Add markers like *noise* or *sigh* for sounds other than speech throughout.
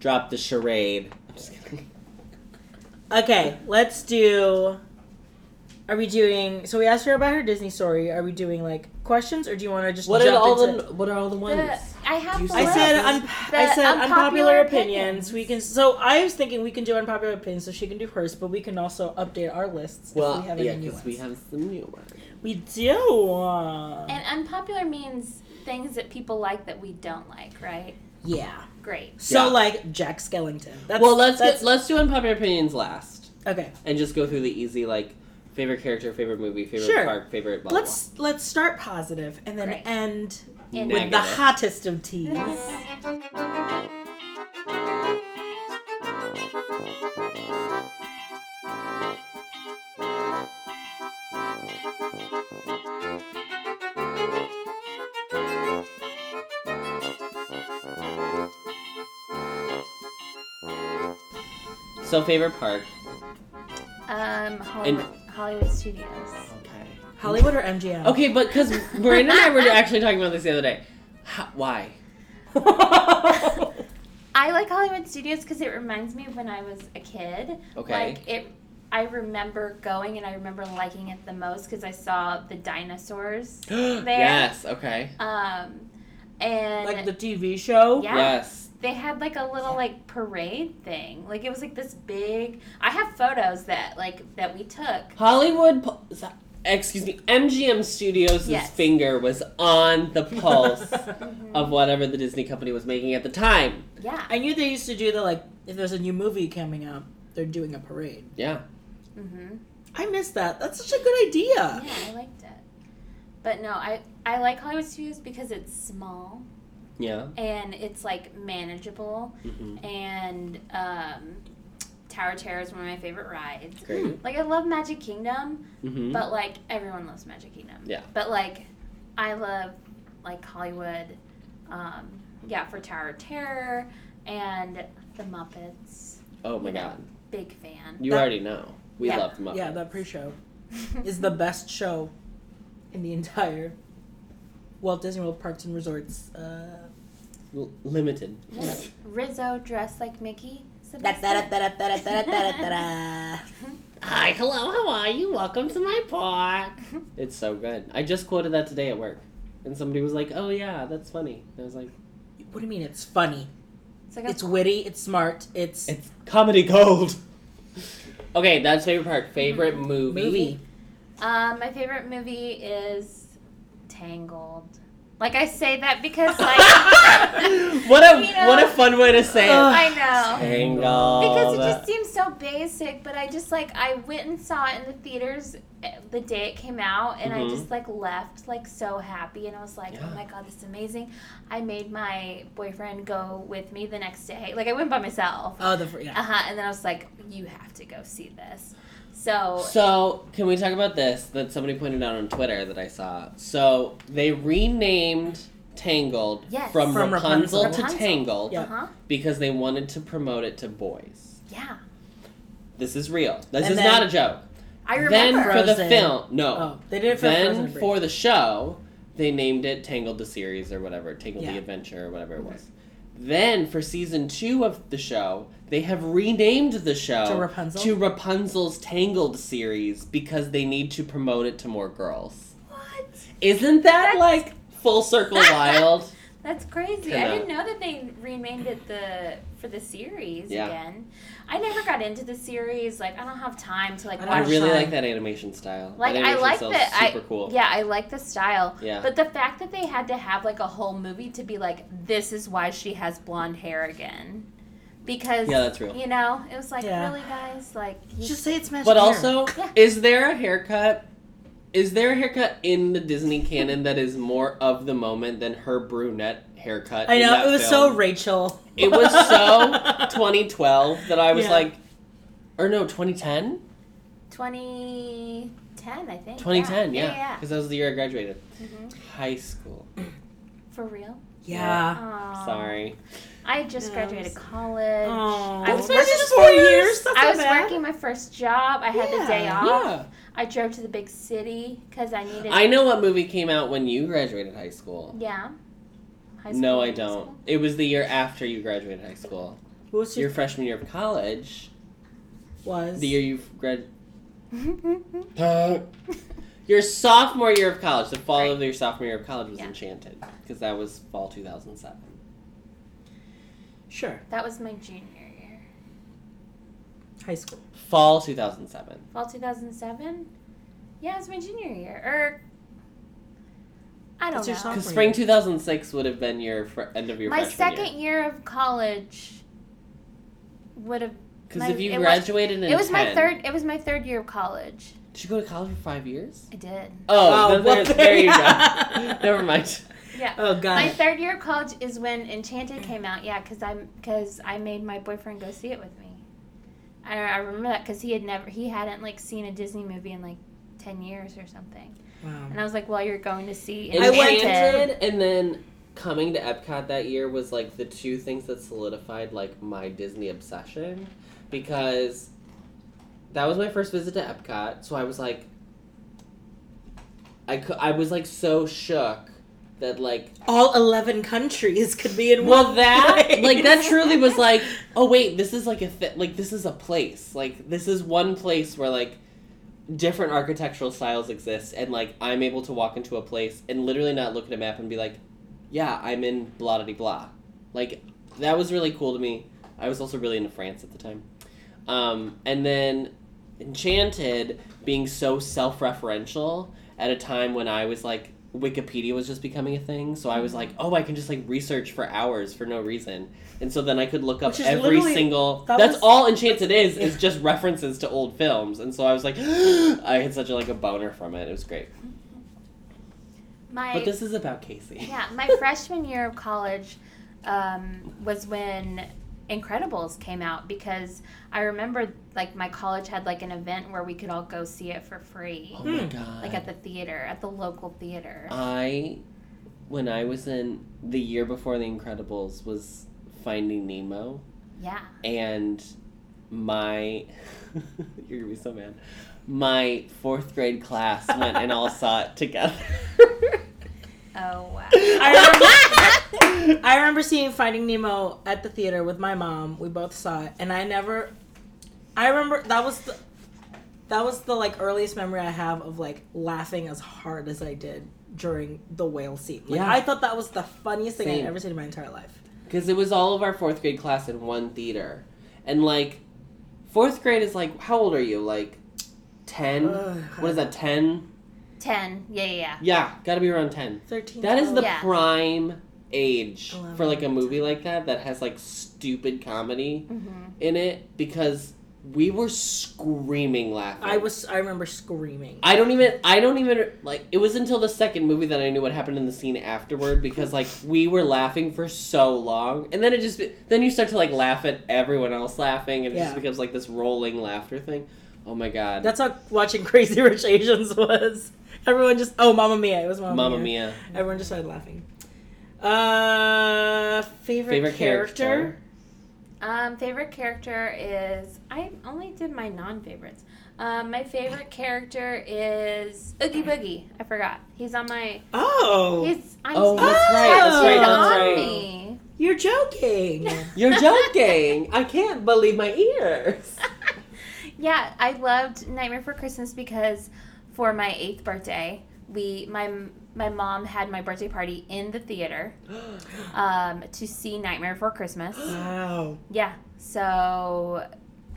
drop the charade. I'm just kidding. Okay, let's do. Are we doing? So we asked her about her Disney story. Are we doing like questions, or do you want to just What are jump all into? the What are all the ones? The, I have I said un- The I said unpopular, unpopular opinions. opinions. We can. So I was thinking we can do unpopular opinions, so she can do hers, but we can also update our lists well, if we have any yeah, new because ones. we have some new ones. We do. And unpopular means things that people like that we don't like, right? yeah. Great. So Yeah. like Jack Skellington. That's, well, let's that's get, let's do unpopular opinions last, okay. and just go through the easy like favorite character, favorite movie, favorite Sure. park, favorite. Blah, blah, Let's let's start positive and then Great. end In with the hottest of teas. So favorite park. Um, Hollywood, Hollywood Studios. Okay. Hollywood or MGM? Okay, but because Brandon and I were *laughs* actually talking about this the other day. How, why? *laughs* I like Hollywood Studios because it reminds me of when I was a kid. Okay. Like it, I remember going and I remember liking it the most because I saw the dinosaurs *gasps* there. Yes. Okay. Um, and like the TV show. Yeah. Yes. They had like a little like parade thing. Like it was like this big. I have photos that like that we took. Hollywood. pu- is that- Excuse me. MGM Studios' Yes. finger was on the *laughs* pulse Mhm. of whatever the Disney company was making at the time. Yeah. I knew they used to do the like if there's a new movie coming out, they're doing a parade. Yeah. hmm I missed that. That's such a good idea. Yeah, I liked it. But no, I I like Hollywood Studios because it's small Yeah. and it's like manageable hmm and um, Tower of Terror is one of my favorite rides. Great. Like I love Magic Kingdom, hmm but like everyone loves Magic Kingdom. Yeah. But like I love like Hollywood, um, yeah, for Tower of Terror and the Muppets. oh my you know, God. Big fan. You That- already know. We Yeah. love the Muppets. Yeah, that pre-show *laughs* is the best show in the entire Walt Disney World Parks and Resorts. Uh, L- limited. Rizzo dressed like Mickey. Hi, hello, how are you? Welcome to my park. *laughs* It's so good. I just quoted that today at work. And somebody was like, oh yeah, that's funny. And I was like, What do you mean? It's funny. It's like a It's witty. It's smart. It's it's comedy gold. *laughs* okay, that's favorite park. Favorite movie? movie. Um, my favorite movie is Tangled. Like I say that because *laughs* like *laughs* what a You know- what a fun way to say it. Ugh. I know. Tangled. Because it just seems so basic, but I just like I went and saw it in the theaters eh, the day it came out, and Mhm. I just like left like so happy, and I was like, Yeah. oh my god, this is amazing. I made my boyfriend go with me the next day. Like I went by myself. Oh, the yeah. Uh huh. And then I was like, you have to go see this. So So, can we talk about this that somebody pointed out on Twitter that I saw? So, they renamed Tangled Yes. from, From Rapunzel, Rapunzel. to Tangled Yeah. uh huh. because they wanted to promote it to boys. Yeah. This is real. This And is then- not a joke. I Then remember. for the Frozen. film, no. Oh, they did it for then Frozen Bridge. for the show, they named it Tangled the series or whatever, Tangled the Yeah. Adventure or whatever it was. Then for season two of the show, they have renamed the show To Rapunzel? to Rapunzel's Tangled series because they need to promote it to more girls. what? Isn't that That's- like full circle *laughs* wild? That's crazy. I didn't know that they renamed it the for the series Yeah. again. I never got into the series. Like I don't have time to like I watch. I really Shine. like that animation style. Like that I animation like style's that. I super cool. yeah, I like the style. Yeah. But the fact that they had to have like a whole movie to be like, this is why she has blonde hair again, because Yeah, that's real. You know, it was like Yeah. really, guys, like you, Just say it's magic. But hair. also, Yeah. is there a haircut? Is there a haircut in the Disney canon that is more of the moment than her brunette haircut? I in know that it was film? so Rachel. It was so *laughs* 2012 that I was Yeah. like, or no, 2010? 2010, I think. 2010, yeah, yeah. yeah. Because that was the year I graduated. yeah. hmm High school. For real. Yeah. Aw. Sorry. I just Yeah, graduated college. Oh, I was working just four years. That's I was bad. working my first job. I had the day off. Yeah. I drove to the big city because I needed. I know what movie came out when you graduated high school. Yeah. High No, I don't. school. It was the year after you graduated high school. Who was your, your freshman year of college, was the year you grad. *laughs* Your sophomore year of college, the fall Right. of your sophomore year of college was Yeah. Enchanted because that was fall 2007. Sure. that was my junior year. High school. Fall 2007. Fall 2007? Yeah, it was my junior year. Or. I don't What's your know. sophomore Because spring 2006 would have been your fr- end of your my freshman second year. year. of college would have. Because if you it was- graduated in It was my third. It was my third year of college. Did you go to college for five years? I did. Oh, Oh, then well, there, there you go. *laughs* Never mind. Yeah. Oh god. My third year of college is when Enchanted came out. Yeah, because I'm because I made my boyfriend go see it with me. I, I remember that because he had never he hadn't like seen a Disney movie in like ten years or something. Wow. And I was like, "Well, you're going to see I went- Enchanted and then coming to Epcot that year was like the two things that solidified like my Disney obsession because that was my first visit to Epcot. So I was like, I cou- I was like so shook that like All eleven countries could be in well one. that place. like that truly was like oh wait this is like a th- like this is a place like this is one place where like different architectural styles exist and like i'm able to walk into a place and literally not look at a map and be like yeah i'm in blah blah blah like that was really cool to me. I was also really into france at the time. Um, and then enchanted being so self-referential at a time when i was like wikipedia was just becoming a thing so i was like oh i can just like research for hours for no reason. And so then i could look up every single that that's was- all enchanted is *laughs* is just references to old films. And so i was like *gasps* i had such a like a boner from it. It was great. My but this is about casey. Yeah my *laughs* freshman year of college um, was when Incredibles came out because I remember like my college had like an event where we could all go see it for free, oh my Hmm. god like at the theater, at the local theater. I, when I was in the year before The Incredibles, was Finding Nemo, yeah. and my, *laughs* you're gonna be so mad. My fourth grade class went and all saw it together. *laughs* Oh wow. I remember, *laughs* I remember seeing Finding Nemo at the theater with my mom. We both saw it, and I never. I remember that was the, that was the like earliest memory I have of like laughing as hard as I did during the whale scene. Like, Yeah. I thought that was the funniest thing I'd ever seen in my entire life. Because it was all of our fourth grade class in one theater. And like, fourth grade is like, how old are you? Like, 10? Ugh. What is that, 10? Yeah, yeah, yeah. Yeah, gotta be around 10. Thirteen. That is the Yeah. prime age Eleven. for like a movie like that that has like stupid comedy Mm-hmm. in it because we were screaming laughing. I was. I remember screaming. I don't even. I don't even like. It was until the second movie that I knew what happened in the scene afterward because like we were laughing for so long, and then it just then you start to like laugh at everyone else laughing, and it Yeah. just becomes like this rolling laughter thing. Oh my god, That's how watching Crazy Rich Asians *laughs* was. Everyone just. Oh, Mamma Mia! It was Mamma, Mamma Mia. Mia. Everyone just started laughing. Uh, favorite, Favorite character? character? Um, favorite character is I only did my non-favorites. Um, my favorite character is Oogie Boogie. I forgot. He's on my. Oh, He's. I'm Oh, he's that's right, that's right, that's on right. me. you're joking. *laughs* You're joking. I can't believe my ears. *laughs* Yeah, I loved Nightmare for Christmas because for my eighth birthday, we my my mom had my birthday party in the theater *gasps* um, to see Nightmare Before Christmas. *gasps* wow. Yeah, so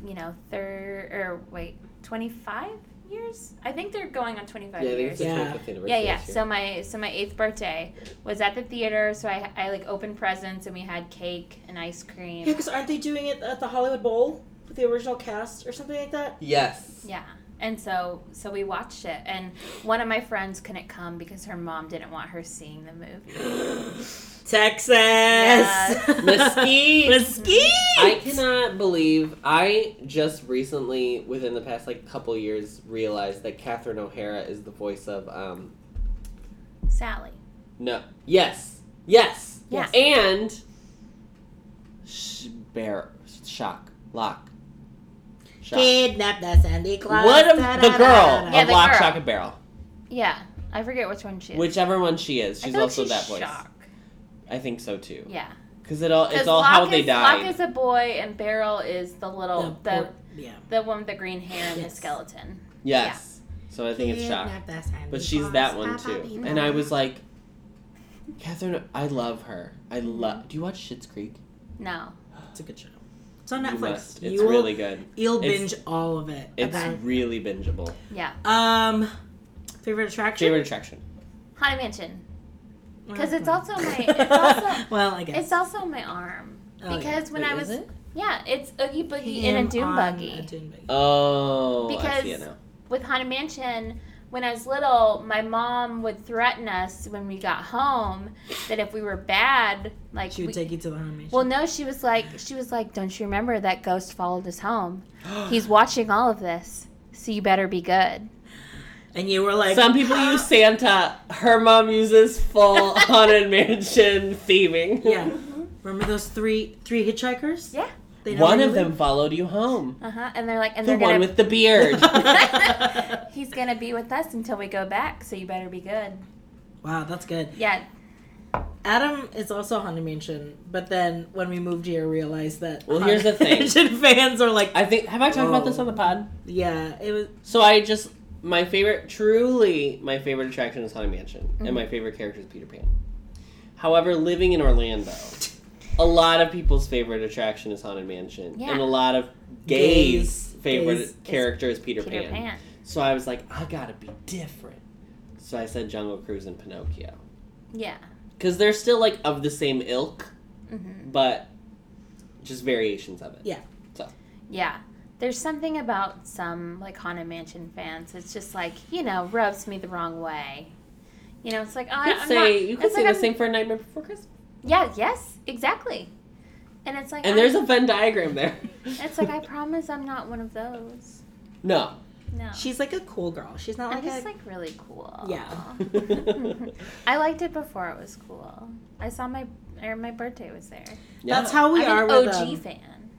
you know, third or wait, twenty five years? I think they're going on twenty five yeah, years. it's the Yeah. Yeah, yeah. So my so my eighth birthday was at the theater. So I I like opened presents and we had cake and ice cream. Yeah, because aren't they doing it at the Hollywood Bowl with the original cast or something like that? yes. Yeah. And so so we watched it and one of my friends couldn't come because her mom didn't want her seeing the movie. *gasps* Texas. Yes. Mesquite. Mesquite. I cannot believe I just recently, within the past like couple years, realized that Catherine O'Hara is the voice of um Sally. no yes yes Yeah. and sh- bear shock lock shock. Kidnap the Sandy Claus. What of the girl Yeah, of the Lock, girl. Shock, and Barrel? Yeah. I forget which one she is. Whichever one she is, I she's feel like also she's that voice. Shock. I think so too. Yeah. Because it all it's all Lock how they is, Lock died. is a boy, and Barrel is the little the poor- yeah. the one with the green hair and the skeleton. yes. So I think it's shock. But she's that one too. And I was like, Catherine, I love her. I love. Mm-hmm. Do you watch Schitt's Creek? No. It's a good show. It's on You Netflix. must. It's You'll- really good. You'll it's- binge all of it. It's Okay. really bingeable. Yeah. Um, favorite attraction? Favorite attraction? Haunted Mansion. Because it's also my *laughs* it's also well, I guess it's also my arm. Oh, yeah. Because when Wait, I is was it? yeah, it's Oogie Boogie in a Doom on buggy. a dune buggy. Oh, I Because- see it now. with Haunted Mansion, when I was little, my mom would threaten us when we got home that if we were bad, like she would we, take you to the haunted mansion. well, no, she was like, she was like, don't you remember that ghost followed us home? *gasps* He's watching all of this, so you better be good. and you were like, Some people use Santa. Her mom uses full *laughs* haunted mansion theming. yeah. Mm-hmm. Remember those three three hitchhikers? Yeah. They One never of them followed you home. Uh huh. And they're like, and The they're one gonna. with the beard. *laughs* *laughs* He's gonna be with us until we go back, so you better be good. wow, that's good. Yeah, Adam is also haunted mansion, but then when we moved here, realized that Well, here's the thing. Mansion *laughs* fans are like, I think. Have I talked about this on the pod? yeah, it was. So I just my favorite, truly my favorite attraction is Haunted Mansion, Mm-hmm. and my favorite character is Peter Pan. However, living in Orlando, a lot of people's favorite attraction is Haunted Mansion, Yeah. and a lot of gays', Gays- favorite gays- character is Peter, Peter Pan. Pan. So I was like, I gotta be different. So I said Jungle Cruise and Pinocchio Yeah. because they're still like of the same ilk, hmm but just variations of it. Yeah. So. Yeah. There's something about some like Haunted Mansion fans. It's just like you know rubs me the wrong way. You know, it's like oh, You could I'm say not, you could say like the I'm- same for Nightmare Before Christmas. Yeah. Yes. Exactly. And it's like And I'm- there's a Venn diagram there. It's like I promise I'm not one of those. no. No. She's like a cool girl. She's not like I'm like just a. like really cool. Yeah. *laughs* I liked it before it was cool. I saw my or my birthday was there. Yeah. That's how we I'm are an with. OG um, fan.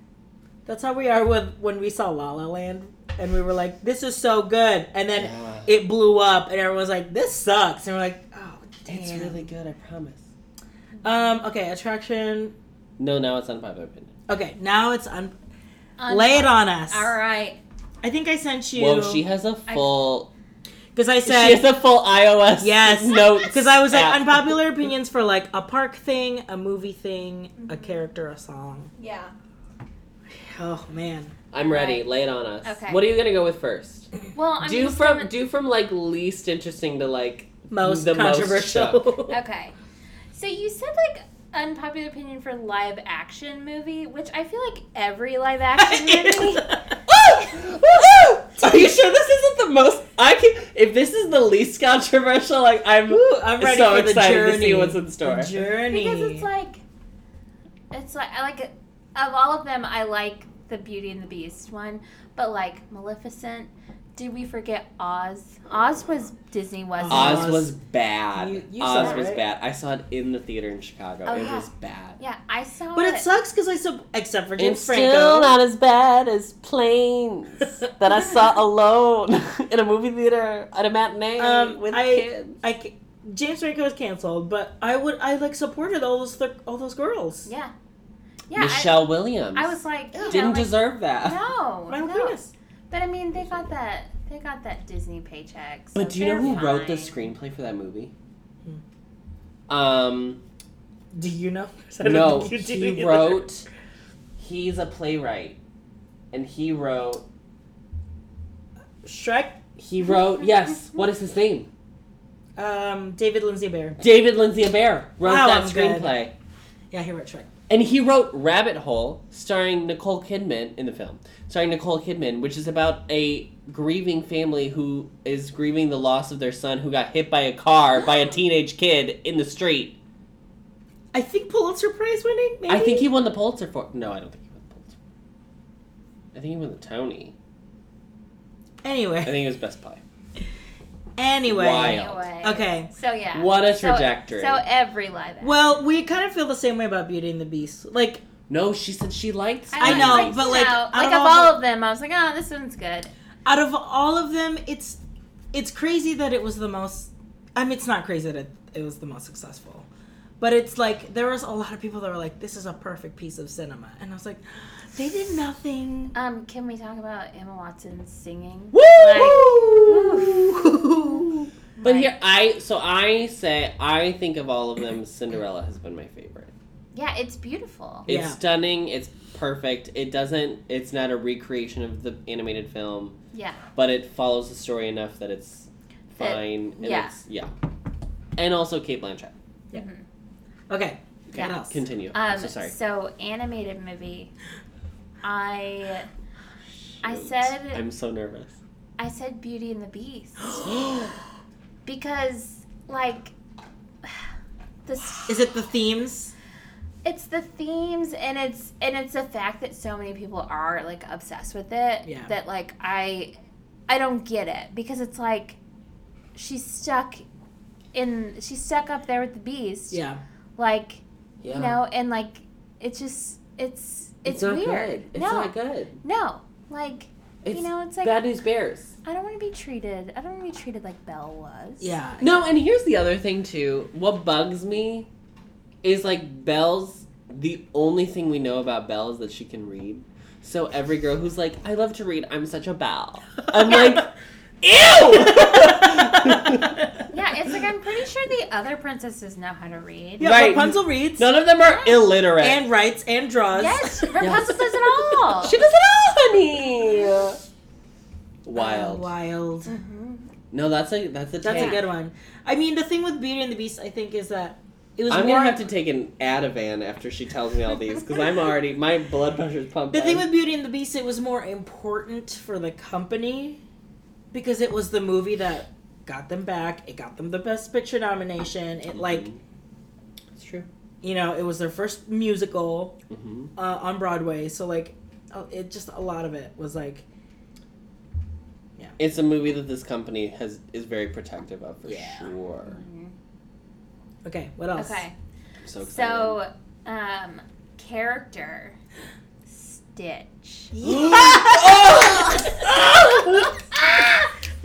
That's how we are with when we saw La La Land, and we were like, "This is so good," and then Yeah. it blew up, and everyone was like, "This sucks," and we're like, "Oh, damn." It's really good, I promise. Um. Okay. Attraction. No, now it's unpopular opinion. Okay. Now it's un. Un- Lay it on us. All right. I think I sent you. Whoa, she has a full. Because I she said she has a full iOS yes. *laughs* notes. Because I was like app. unpopular *laughs* opinions for like a park thing, a movie thing, a character, a song. Yeah. Oh man. I'm ready. Right. Lay it on us. Okay. What are you gonna go with first? Well, I'm do from gonna- do from like least interesting to like Most the most controversial. shook. *laughs* Okay. So you said like unpopular opinion for live action movie, which I feel like every live action *laughs* movie. *laughs* Oh, Are you sure this isn't the most? I can. If this is the least controversial, like I'm, Ooh, I'm ready so for the excited journey. to see what's in store. The journey. because it's like, it's like I like of all of them, I like the Beauty and the Beast one, but like Maleficent. Did we forget Oz? Oz was Disney, wasn't Oz Oz. was bad. You- you Oz saw it, was right? bad. I saw it in the theater in Chicago. Oh, it yeah. was bad. Yeah, I saw But it. But it sucks because I saw, except for James It's Franco. still not as bad as planes *laughs* that I saw alone *laughs* in a movie theater at a matinee Um, with I- kids. I James Franco was canceled, but I would I like supported all those th- all those girls. Yeah. Yeah. Michelle Williams I, I was like, didn't like, deserve that. No, My no. goodness. But I mean, they got that. They got that Disney paycheck. so But do you know they're who wrote the screenplay for that movie? Hmm. Um, Do you know? *laughs* No, you do he either. wrote. He's a playwright, and he wrote. Shrek. He wrote *laughs* yes. What is his name? Um, David Lindsay-Abaire. David Lindsay-Abaire wrote Wow, that I'm good. screenplay. Yeah, he wrote Shrek. And he wrote Rabbit Hole, starring Nicole Kidman in the film, starring Nicole Kidman, which is about a grieving family who is grieving the loss of their son who got hit by a car by a teenage kid in the street. I think Pulitzer Prize winning. Maybe? I think he won the Pulitzer for. No, I don't think he won the Pulitzer. I think he won the Tony. Anyway, I think it was Best Pie. Anyway. Wild. Anyway. Okay. So yeah. What a trajectory. So, every live action. Well, we kind of feel the same way about Beauty and the Beast. Like, No, she said she liked. I like- know, like, but, like, know, out like of of all all of them, I was like, oh, this one's good. out of all of them, it's it's crazy that it was the most. I mean, it's not crazy that it, it was the most successful, But it's like there was a lot of people that were like, "This is a perfect piece of cinema," and I was like, "They did nothing." Um, can we talk about Emma Watson singing? Woo! *laughs* But here, I so I say I think of all of them, Cinderella has been my favorite. yeah, it's beautiful. It's Yeah. stunning. It's perfect. It doesn't. It's not a recreation of the animated film, Yeah, but it follows the story enough that it's That- fine. and yeah. It's, yeah. And also Cate Blanchett. Yeah. Okay, Yeah. what? Continue. Um, so sorry. so animated movie. *gasps* *gasps* *gasps* I I said- I'm so nervous. I said Beauty and the Beast *gasps* because like this Is it the themes? it's the themes and it's and it's the fact that so many people are like obsessed with it Yeah. that like I I don't get it because it's like she's stuck in she's stuck up there with the beast Yeah. like Yeah. you know and like it's just it's it's, not weird good. It's no not good. no like It's you know it's like Bad News Bears. I don't want to be treated I don't want to be treated like Belle was Yeah. No, and here's the other thing too. What bugs me is like Belle's the only thing we know about Belle is that she can read. So every girl who's like, I love to read, I'm such a Belle. I'm *laughs* like, ew! *laughs* yeah it's like I'm pretty sure the other princesses know how to read Yeah, Right. Rapunzel reads None of them are illiterate. and writes and draws. yes *laughs* Rapunzel does it all she does it all, honey. Oh, Wild. wild. Mhm. No, that's a that's a That's take. a good one. I mean, the thing with Beauty and the Beast, I think, is that it was I'm more. gonna have to take an Ativan after she tells me all these because I'm already my blood pressure's pumping. the thing with Beauty and the Beast, it was more important for the company because it was the movie that got them back. It got them the Best Picture nomination. It like it's true. you know, it was their first musical hmm uh, on Broadway. So like, uh, it just a lot of it was like, Yeah. It's a movie that this company has is very protective of for Yeah. sure. okay, what else? okay I'm so excited. so um character *gasps* Stitch *gasps* *laughs* *laughs*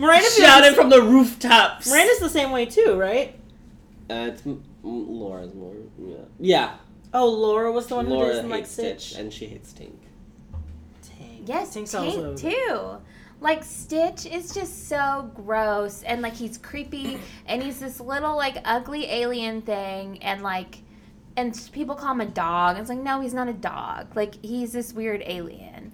Miranda feels from the rooftops. Miranda's the same way too, right? Uh, it's M- M- Laura's more. Yeah. Yeah. Oh, Laura was the one who Laura doesn't like hates Stitch. Stitch, and she hates Tink. Tank. Yes, Tink's Tank also- too. Like Stitch is just so gross and like he's creepy and he's this little like ugly alien thing and like and people call him a dog. It's like no, he's not a dog. Like he's this weird alien.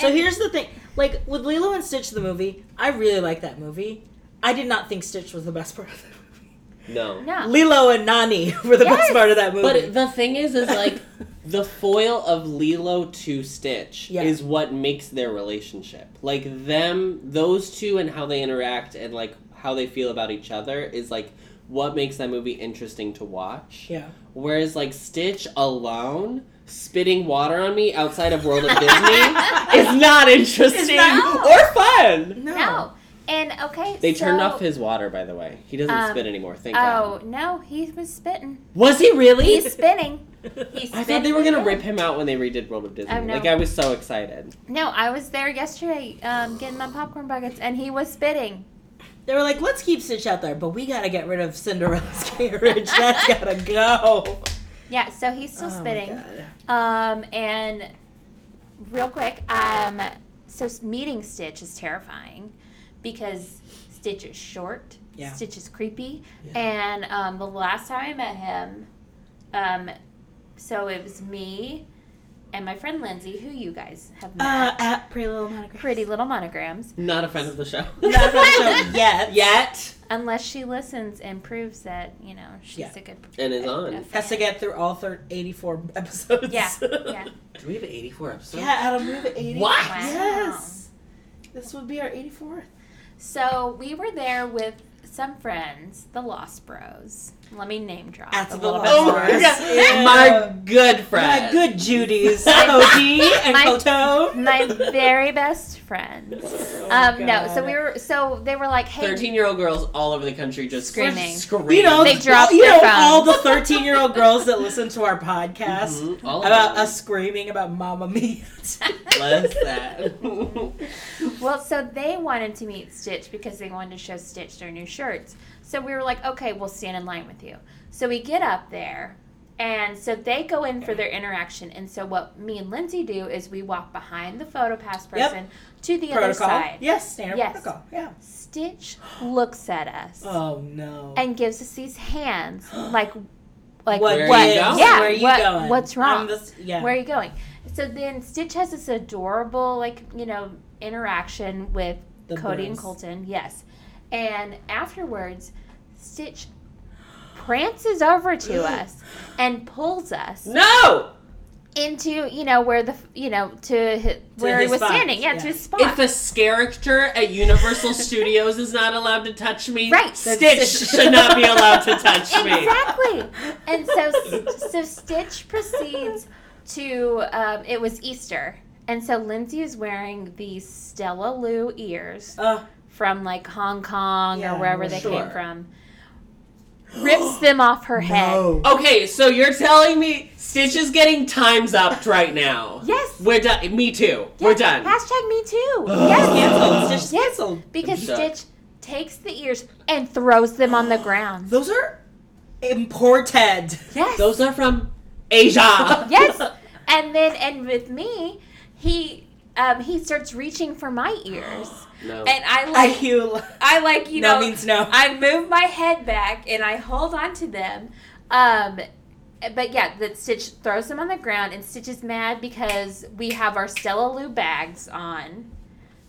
So And- here's the thing: like with Lilo and Stitch, the movie, I really like that movie. I did not think Stitch was the best part of that movie. No. no. Lilo and Nani were the best part of that movie. But the thing is, is like *laughs* the foil of Lilo to Stitch Yeah. is what makes their relationship. Like them, those two, and how they interact, and like how they feel about each other is like what makes that movie interesting to watch. yeah, Whereas like Stitch alone spitting water on me outside of World of Disney *laughs* is not interesting not. or fun. no, No. And okay, They turned off his water, by the way. He doesn't Um, spit anymore. Thank Oh God. Oh no, he was spitting. Was he really? He's spinning. *laughs* He's I thought they were gonna rip him out when they redid World of Disney. Oh, no. Like I was so excited. No, I was there yesterday um, getting my popcorn buckets, and he was spitting. they were like, "Let's keep Stitch out there, but we gotta get rid of Cinderella's *laughs* carriage. That's gotta go." Yeah, so he's still Oh spitting. Um, and real quick, um, so meeting Stitch is terrifying because Stitch is short. Yeah. Stitch is creepy, Yeah. and um, the last time I met him, um, so it was me and my friend Lindsay, who you guys have met. Uh, at Pretty Little Monogram. Pretty little monograms. Not a friend of the show. *laughs* Not on the show *laughs* yet. Yet. Unless she listens and proves that you know she's Yeah. a good And is a- on. a Has to get through all thir- 84 *laughs* episodes. Yeah, yeah. Do we have 84 episodes? Yeah, Adam, we have 80. What? Wow. Yes. This would be our 84th. So we were there with some friends, the Lost Bros. Let me name drop At a little bit Oh more. my Bros. Yeah. My good friend. My good Judy's. OG *laughs* and My- Koto. My very best friends. Oh, Um, no, so we were. So they were like, "Hey, 13 year old girls all over the country just Screaming. screaming. You know, They dropped you their know all the 13 year old girls that listen to our podcast Mhm, about us screaming about Mamma Mia. *laughs* Bless that. Well, so they wanted to meet Stitch because they wanted to show Stitch their new shirts. So we were like, okay, we'll stand in line with you. So we get up there, and so they go in for their interaction. And so what me and Lindsay do is we walk behind the photopass Yep. person to the other side. Yes, standard Yes. protocol. Yeah. Stitch looks at us *gasps* Oh no. and gives us these hands, *gasps* like, like what? What? Yeah, Where are you what- going? what's wrong? Yeah. Where are you going? So then Stitch has this adorable, like, you know, interaction with The Cody and. Colton. Yes. And afterwards, Stitch prances over to *gasps* us and pulls us No! into, you know, where the, you know, to, hi- where he was spot, standing. Yeah, yeah. to his spot. If a character at Universal *laughs* Studios is not allowed to touch me, Right. Stitch should not be allowed to touch me. Exactly. And so *laughs* so Stitch proceeds to um, it was Easter. And so Lindsay is wearing these StellaLou ears Uh, from like Hong Kong Yeah, or wherever they sure. came from. Rips them off her head. no. Okay, so you're telling me Stitch is getting times upped right now? Yes. We're done. Me too. We're done. Hashtag me too. Ugh. yes. Canceled. Stitch Yes. canceled. Because Stitch takes the ears and throws them on the *gasps* ground. Those are imported. Yes. Those are from Asia. yes. *laughs* And then and with me, he um, he starts reaching for my ears. *gasps* no. And I I like heal. I like you no know means no. I move my head back and I hold on to them. Um, but yeah, that Stitch throws them on the ground, and Stitch is mad because we have our StellaLou bags on,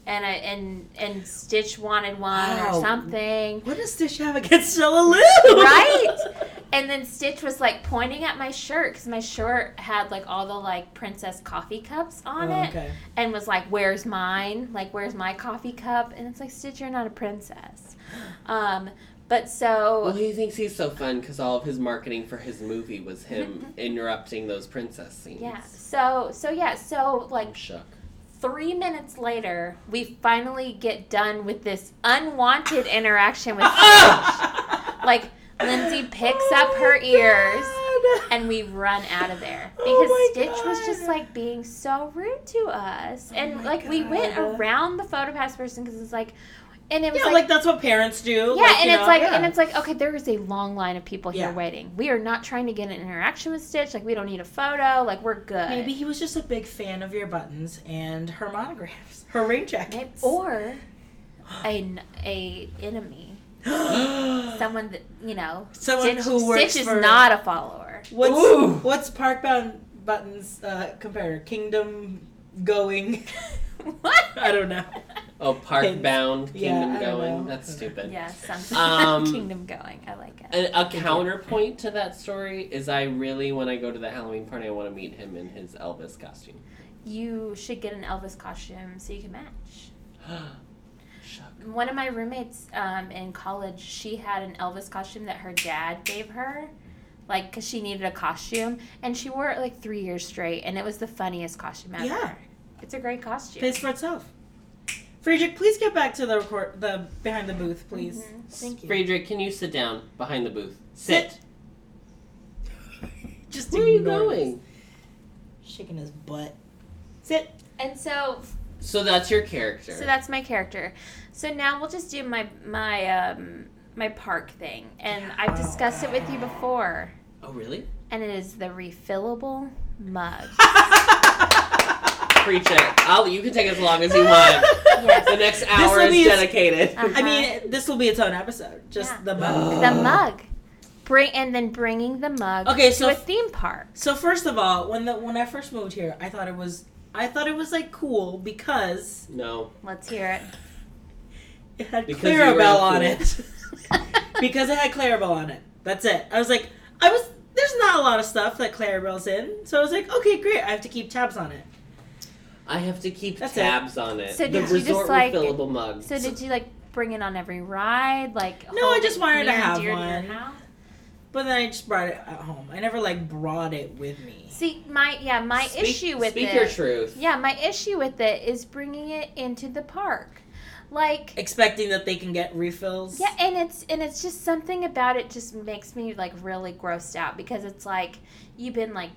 and I and and Stitch wanted one Wow. or something, what does Stitch have against StellaLou? right? *laughs* And then Stitch was like pointing at my shirt because my shirt had like all the like princess coffee cups on Oh, it, okay. and was like, "Where's mine? Like, where's my coffee cup?" And it's like, Stitch, you're not a princess. Um, but so well, he thinks he's so fun because all of his marketing for his movie was him *laughs* interrupting those princess scenes. yeah, so so yeah, so I'm like shook. Three minutes later, we finally get done with this unwanted interaction with *laughs* Stitch. like Lindsay picks up her ears. And we run out of there because Oh Stitch was just like being so rude to us, and my like we went around the photopass person because it's like, and it was Yeah, like, like that's what parents do. Yeah, like, and you it's know, like, yeah. and it's like, okay, there is a long line of people here Yeah. waiting. We are not trying to get an interaction with Stitch. Like, we don't need a photo. Like, we're good. Maybe he was just a big fan of your buttons and her monograms, *laughs* her rain Maybe- jackets. or a a enemy, *gasps* someone that you know. Someone Stitch, who works Stitch is for- not a follower. What's Ooh. what's Parkbound buttons uh, compared? Kingdom going. *laughs* *laughs* what? I don't know. Oh, park Kids. bound, Yeah, kingdom I don't going. know. That's stupid. Yeah, something. Um, *laughs* Kingdom going. I like it. A, a counterpoint to that story is I really, when I go to the Halloween party, I want to meet him in his Elvis costume. You should get an Elvis costume so you can match. *gasps* Shuck. One of my roommates um, in college, she had an Elvis costume that her dad gave her, like because she needed a costume, and she wore it like three years straight, and it was the funniest costume ever. Yeah. It's a great costume. Pays for itself. Friedrich, please get back to the record, the behind the booth, please. Mhm. Thank you. Friedrich, can you sit down behind the booth? Sit. Sit. *laughs* Just Where are you going? this. Shaking his butt. Sit. And so, So that's your character. so that's my character. So now we'll just do my my um my park thing, and I've discussed it with you before, oh, really? and it is the refillable mug. *laughs* Preach it. I'll, you can take as long as you want. Yes. The next hour will is be a- dedicated. Uh-huh. I mean, this will be its own episode. Just Yeah. the mug. the mug. Bring and then bringing the mug Okay, so to a f- theme park. So first of all, when the when I first moved here, I thought it was I thought it was like cool because No. Let's hear it it had Because you were Clarabelle on fool. it. it. *laughs* because it had Clarabelle on it. That's it. I was like, I was there's not a lot of stuff that Clarabelle's in, so I was like, okay, great. I have to keep tabs on it. I have to keep That's it. tabs on it. So the did you just, resort like- refillable mugs. so did you like bring it on every ride? Like No, I hold just it wanted to near and have dear your one. house? But then I just brought it at home. I never like brought it with me. See, my yeah, my Speak- issue with speak it. your truth. Yeah, my issue with it is bringing it into the park. Like Expecting that they can get refills. yeah, and it's and it's just something about it just makes me like really grossed out because it's like you've been like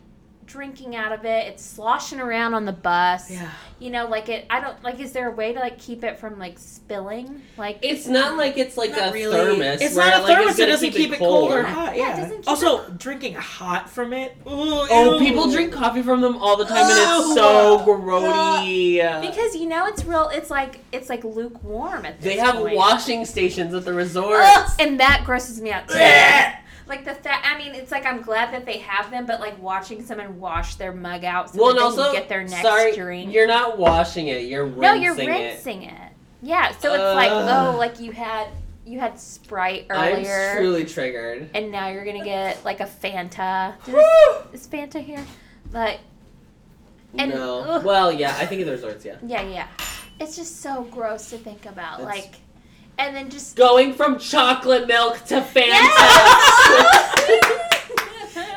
drinking out of it. It's sloshing around on the bus. Yeah. You know, like it. I don't like. Is there a way to like keep it from like spilling? Like It's not like it's like Not a really. thermos. It's not a like, thermos. it's it doesn't keep, it cold or hot. Yeah, it Yeah. doesn't keep also, drinking hot from it. Ooh, Oh, ew. people drink coffee from them all the time, and it's Oh. so grody. because you know it's real. It's like it's like lukewarm at this They have point. washing stations at the resort. And that grosses me out too. Like the fact, I mean, it's like I'm glad that they have them, but like watching someone wash their mug out so well, that they also, can get their next sorry, drink. you're not washing it. You're rinsing no, you're it. rinsing it. Yeah, so it's like oh, like you had you had Sprite I'm earlier, truly triggered. and now you're gonna get like a Fanta. Woo! Is Fanta here? Like. And- no. ugh. Well, yeah, I think at the resorts, yeah. yeah, yeah, it's just so gross to think about. That's- like, and then just Going from chocolate milk to Fanta. *laughs*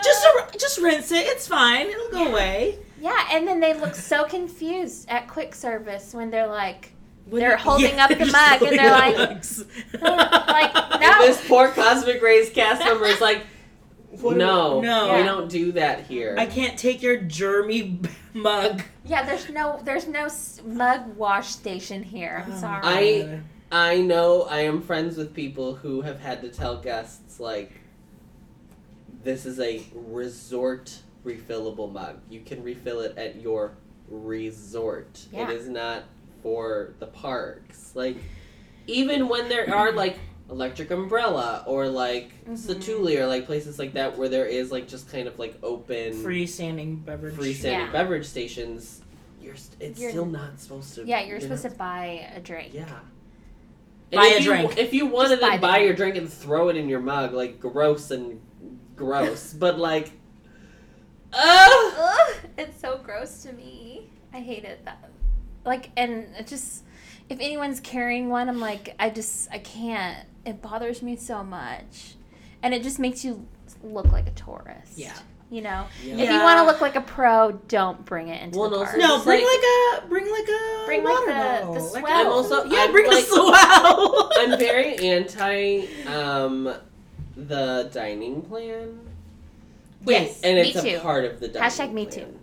Just a, just rinse it. It's fine. It'll go away. yeah, and then they look so confused at quick service when they're like. What They're do- *laughs* holding up the mug and they're like- mugs. *laughs* like, And no. this poor Cosmic Ray's cast member is like, What do- no, no. we Yeah. don't do that here. I can't take your germy mug. Yeah, there's no there's no mug wash station here. I'm Oh, sorry. I- I know I am friends with people who have had to tell guests like this is a resort refillable mug. You can refill it at your resort. Yeah. It is not for the parks. Like even when there are like Electric Umbrella or like Mhm. Satu'li or like places like that where there is like just kind of like open freestanding beverage. freestanding Yeah. beverage stations, you're st- it's You're- still not supposed to. yeah, you're supposed to buy a drink. Yeah. Buy if a you, drink. If you wanted Just buy to the buy your drink. drink and throw it in your mug, like gross and gross, *laughs* but like, ugh. Ugh, it's so gross to me. I hate it. That, like, and it just if anyone's carrying one, I'm like, I just I can't. It bothers me so much, and it just makes you look like a tourist. Yeah. You know, Yeah. if you want to look like a pro, don't bring it into Well, the no, park. No, bring like- like, a bring like a Bring, like, water the- bottle. the Like swell. a- I'm also yeah, I'm bring like, the swell. I'm *laughs* very anti um the dining plan, Yes, and it's me a too. part of the dining. Hashtag me plan. too.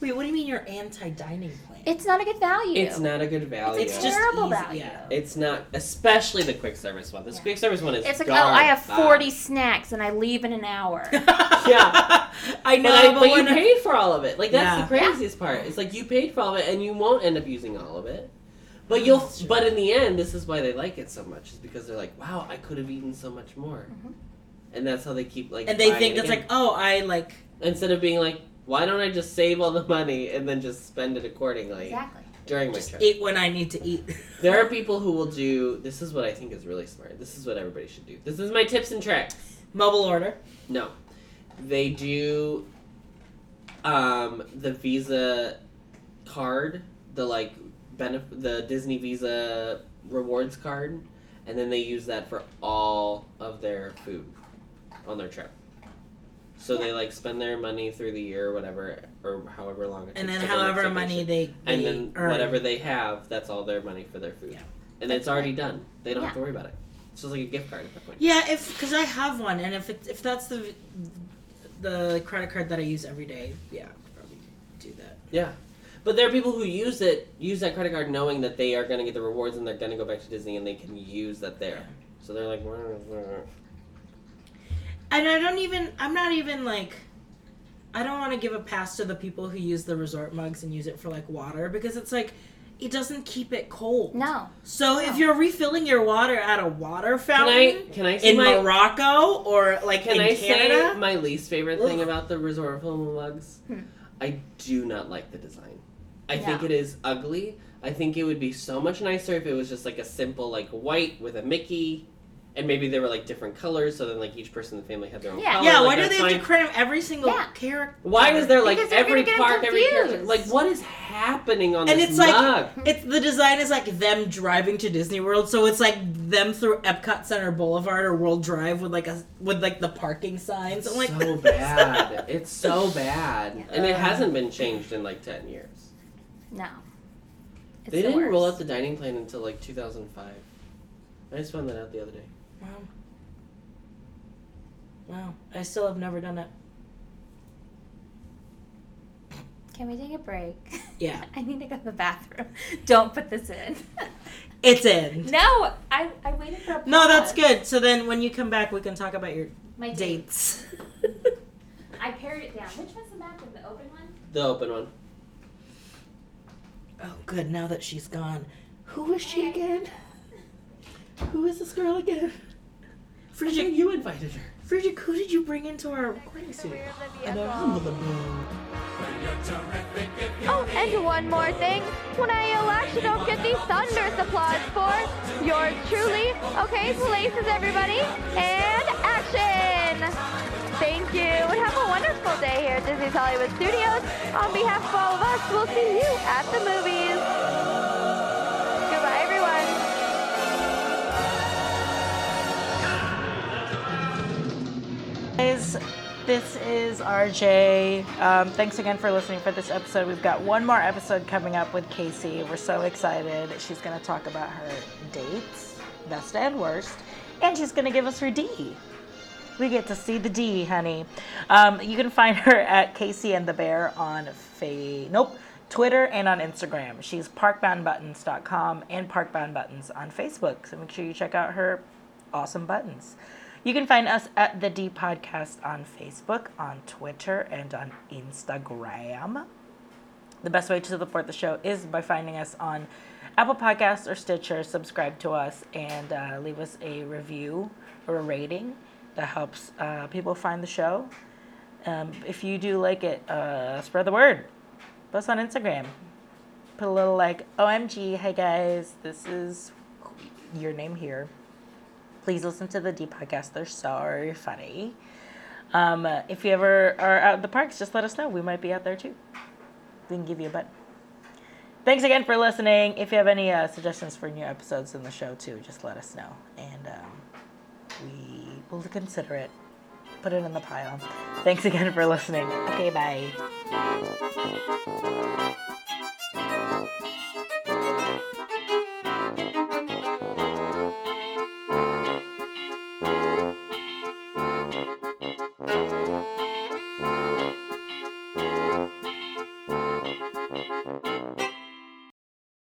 Yeah, Wait, what do you mean you're anti-dining plan? it's not a good value. It's not a good value. It's, It's a just terrible easy, value. yeah. It's not, especially the quick service one. This Yeah. quick service one is. It's like, oh, I have garbage. 40 snacks and I leave in an hour. *laughs* Yeah. I know, But, I, but, but you when I- paid for all of it. Like that's Yeah. the craziest part. It's like you paid for all of it, and you won't end up using all of it. But you'll. That's true. But in the end, this is why they like it so much. Is because they're like, wow, I could have eaten so much more. Mhm. And that's how they keep like. and they buying think it it's again. like, oh, I like. instead of being like, why don't I just save all the money and then just spend it accordingly Exactly. during my Just trip? eat when I need to eat. *laughs* There are people who will do. This is what I think is really smart. This is what everybody should do. This is my tips and tricks. Mobile order. No, they do um, the Visa card, the like benef- the Disney Visa rewards card, and then they use that for all of their food on their trip. So they like spend their money through the year or whatever, or however long it takes. And then to go on however money they, they and then earn. whatever they have, that's all their money for their food. Yeah. And That's it's already done. They don't have to worry about it. So it's just like a gift card at that point. Yeah, if because I have one, and if it, if that's the the credit card that I use every day, yeah, I'll probably do that. Yeah. But there are people who use it, use that credit card knowing that they are going to get the rewards and they're going to go back to Disney and they can use that there. So they're like, "Wah, wah." And I don't even. I'm not even like. I don't want to give a pass to the people who use the resort mugs and use it for like water because it's like it doesn't keep it cold. No. So if you're refilling your water at a water can fountain I can I say in my Morocco or like can in I Canada, say my least favorite thing Ugh. about the resort film mugs? Hmm. I do not like the design. I think it is ugly. I think it would be so much nicer if it was just like a simple like white with a Mickey. And maybe they were like different colors, so then like each person in the family had their own Yeah. color. yeah, like, why do they have fine. to cram every single Yeah. character? Why is there like Because they're every gonna get 'em park, every character? confused. Like, what is happening on this? And this it's like- mug? It's the design is like them driving to Disney World, so it's like them through Epcot Center Boulevard or World Drive with like a with like the parking signs. I'm like, so *laughs* bad. It's so bad, Yeah. and it hasn't been changed in like ten years. No. It's they the didn't roll worst. out the dining plan until like 2005. I just found that out the other day. Wow. Wow. I still have never done it. Can we take a break? Yeah. *laughs* I need to go to the bathroom. *laughs* Don't put this in. *laughs* It's in. no, I, I waited for a No, that's good. So then when you come back, we can talk about your My date. dates. I pared it down. Which one's the back of the open one? The open one. oh, good. Now that she's gone. Who is she again? Who is this girl again? Friedrich, you invited her. Friedrich, who did you bring into our recording studio? An envelope. Oh, and one more thing. When I yell action, don't get these thunderous applause for yours truly. Okay, places everybody, and action! Thank you, and have a wonderful day here at Disney's Hollywood Studios. On behalf of all of us, we'll see you at the movies. Guys, this is RJ. Um, thanks again for listening for this episode. We've got one more episode coming up with Casey. We're so excited. She's going to talk about her dates, best and worst, and she's going to give us her D. We get to see the D, honey. Um, you can find her at Casey and the Bear on Fa- nope, Twitter and on Instagram. She's parkboundbuttons.com and parkboundbuttons on Facebook. So make sure you check out her awesome buttons. You can find us at the D Podcast on Facebook, on Twitter, and on Instagram. The best way to support the show is by finding us on Apple Podcasts or Stitcher. Subscribe to us and uh, leave us a review or a rating. That helps uh, people find the show. Um, if you do like it, uh, spread the word. Post on Instagram. Put a little like, OMG, hey guys, this is your name here. Please listen to the D podcast. They're so funny. Um, if you ever are out in the parks, just let us know. We might be out there too. We can give you a button. Thanks again for listening. If you have any uh, suggestions for new episodes in the show too, just let us know, and um, we will consider it. Put it in the pile. Thanks again for listening. Okay, bye.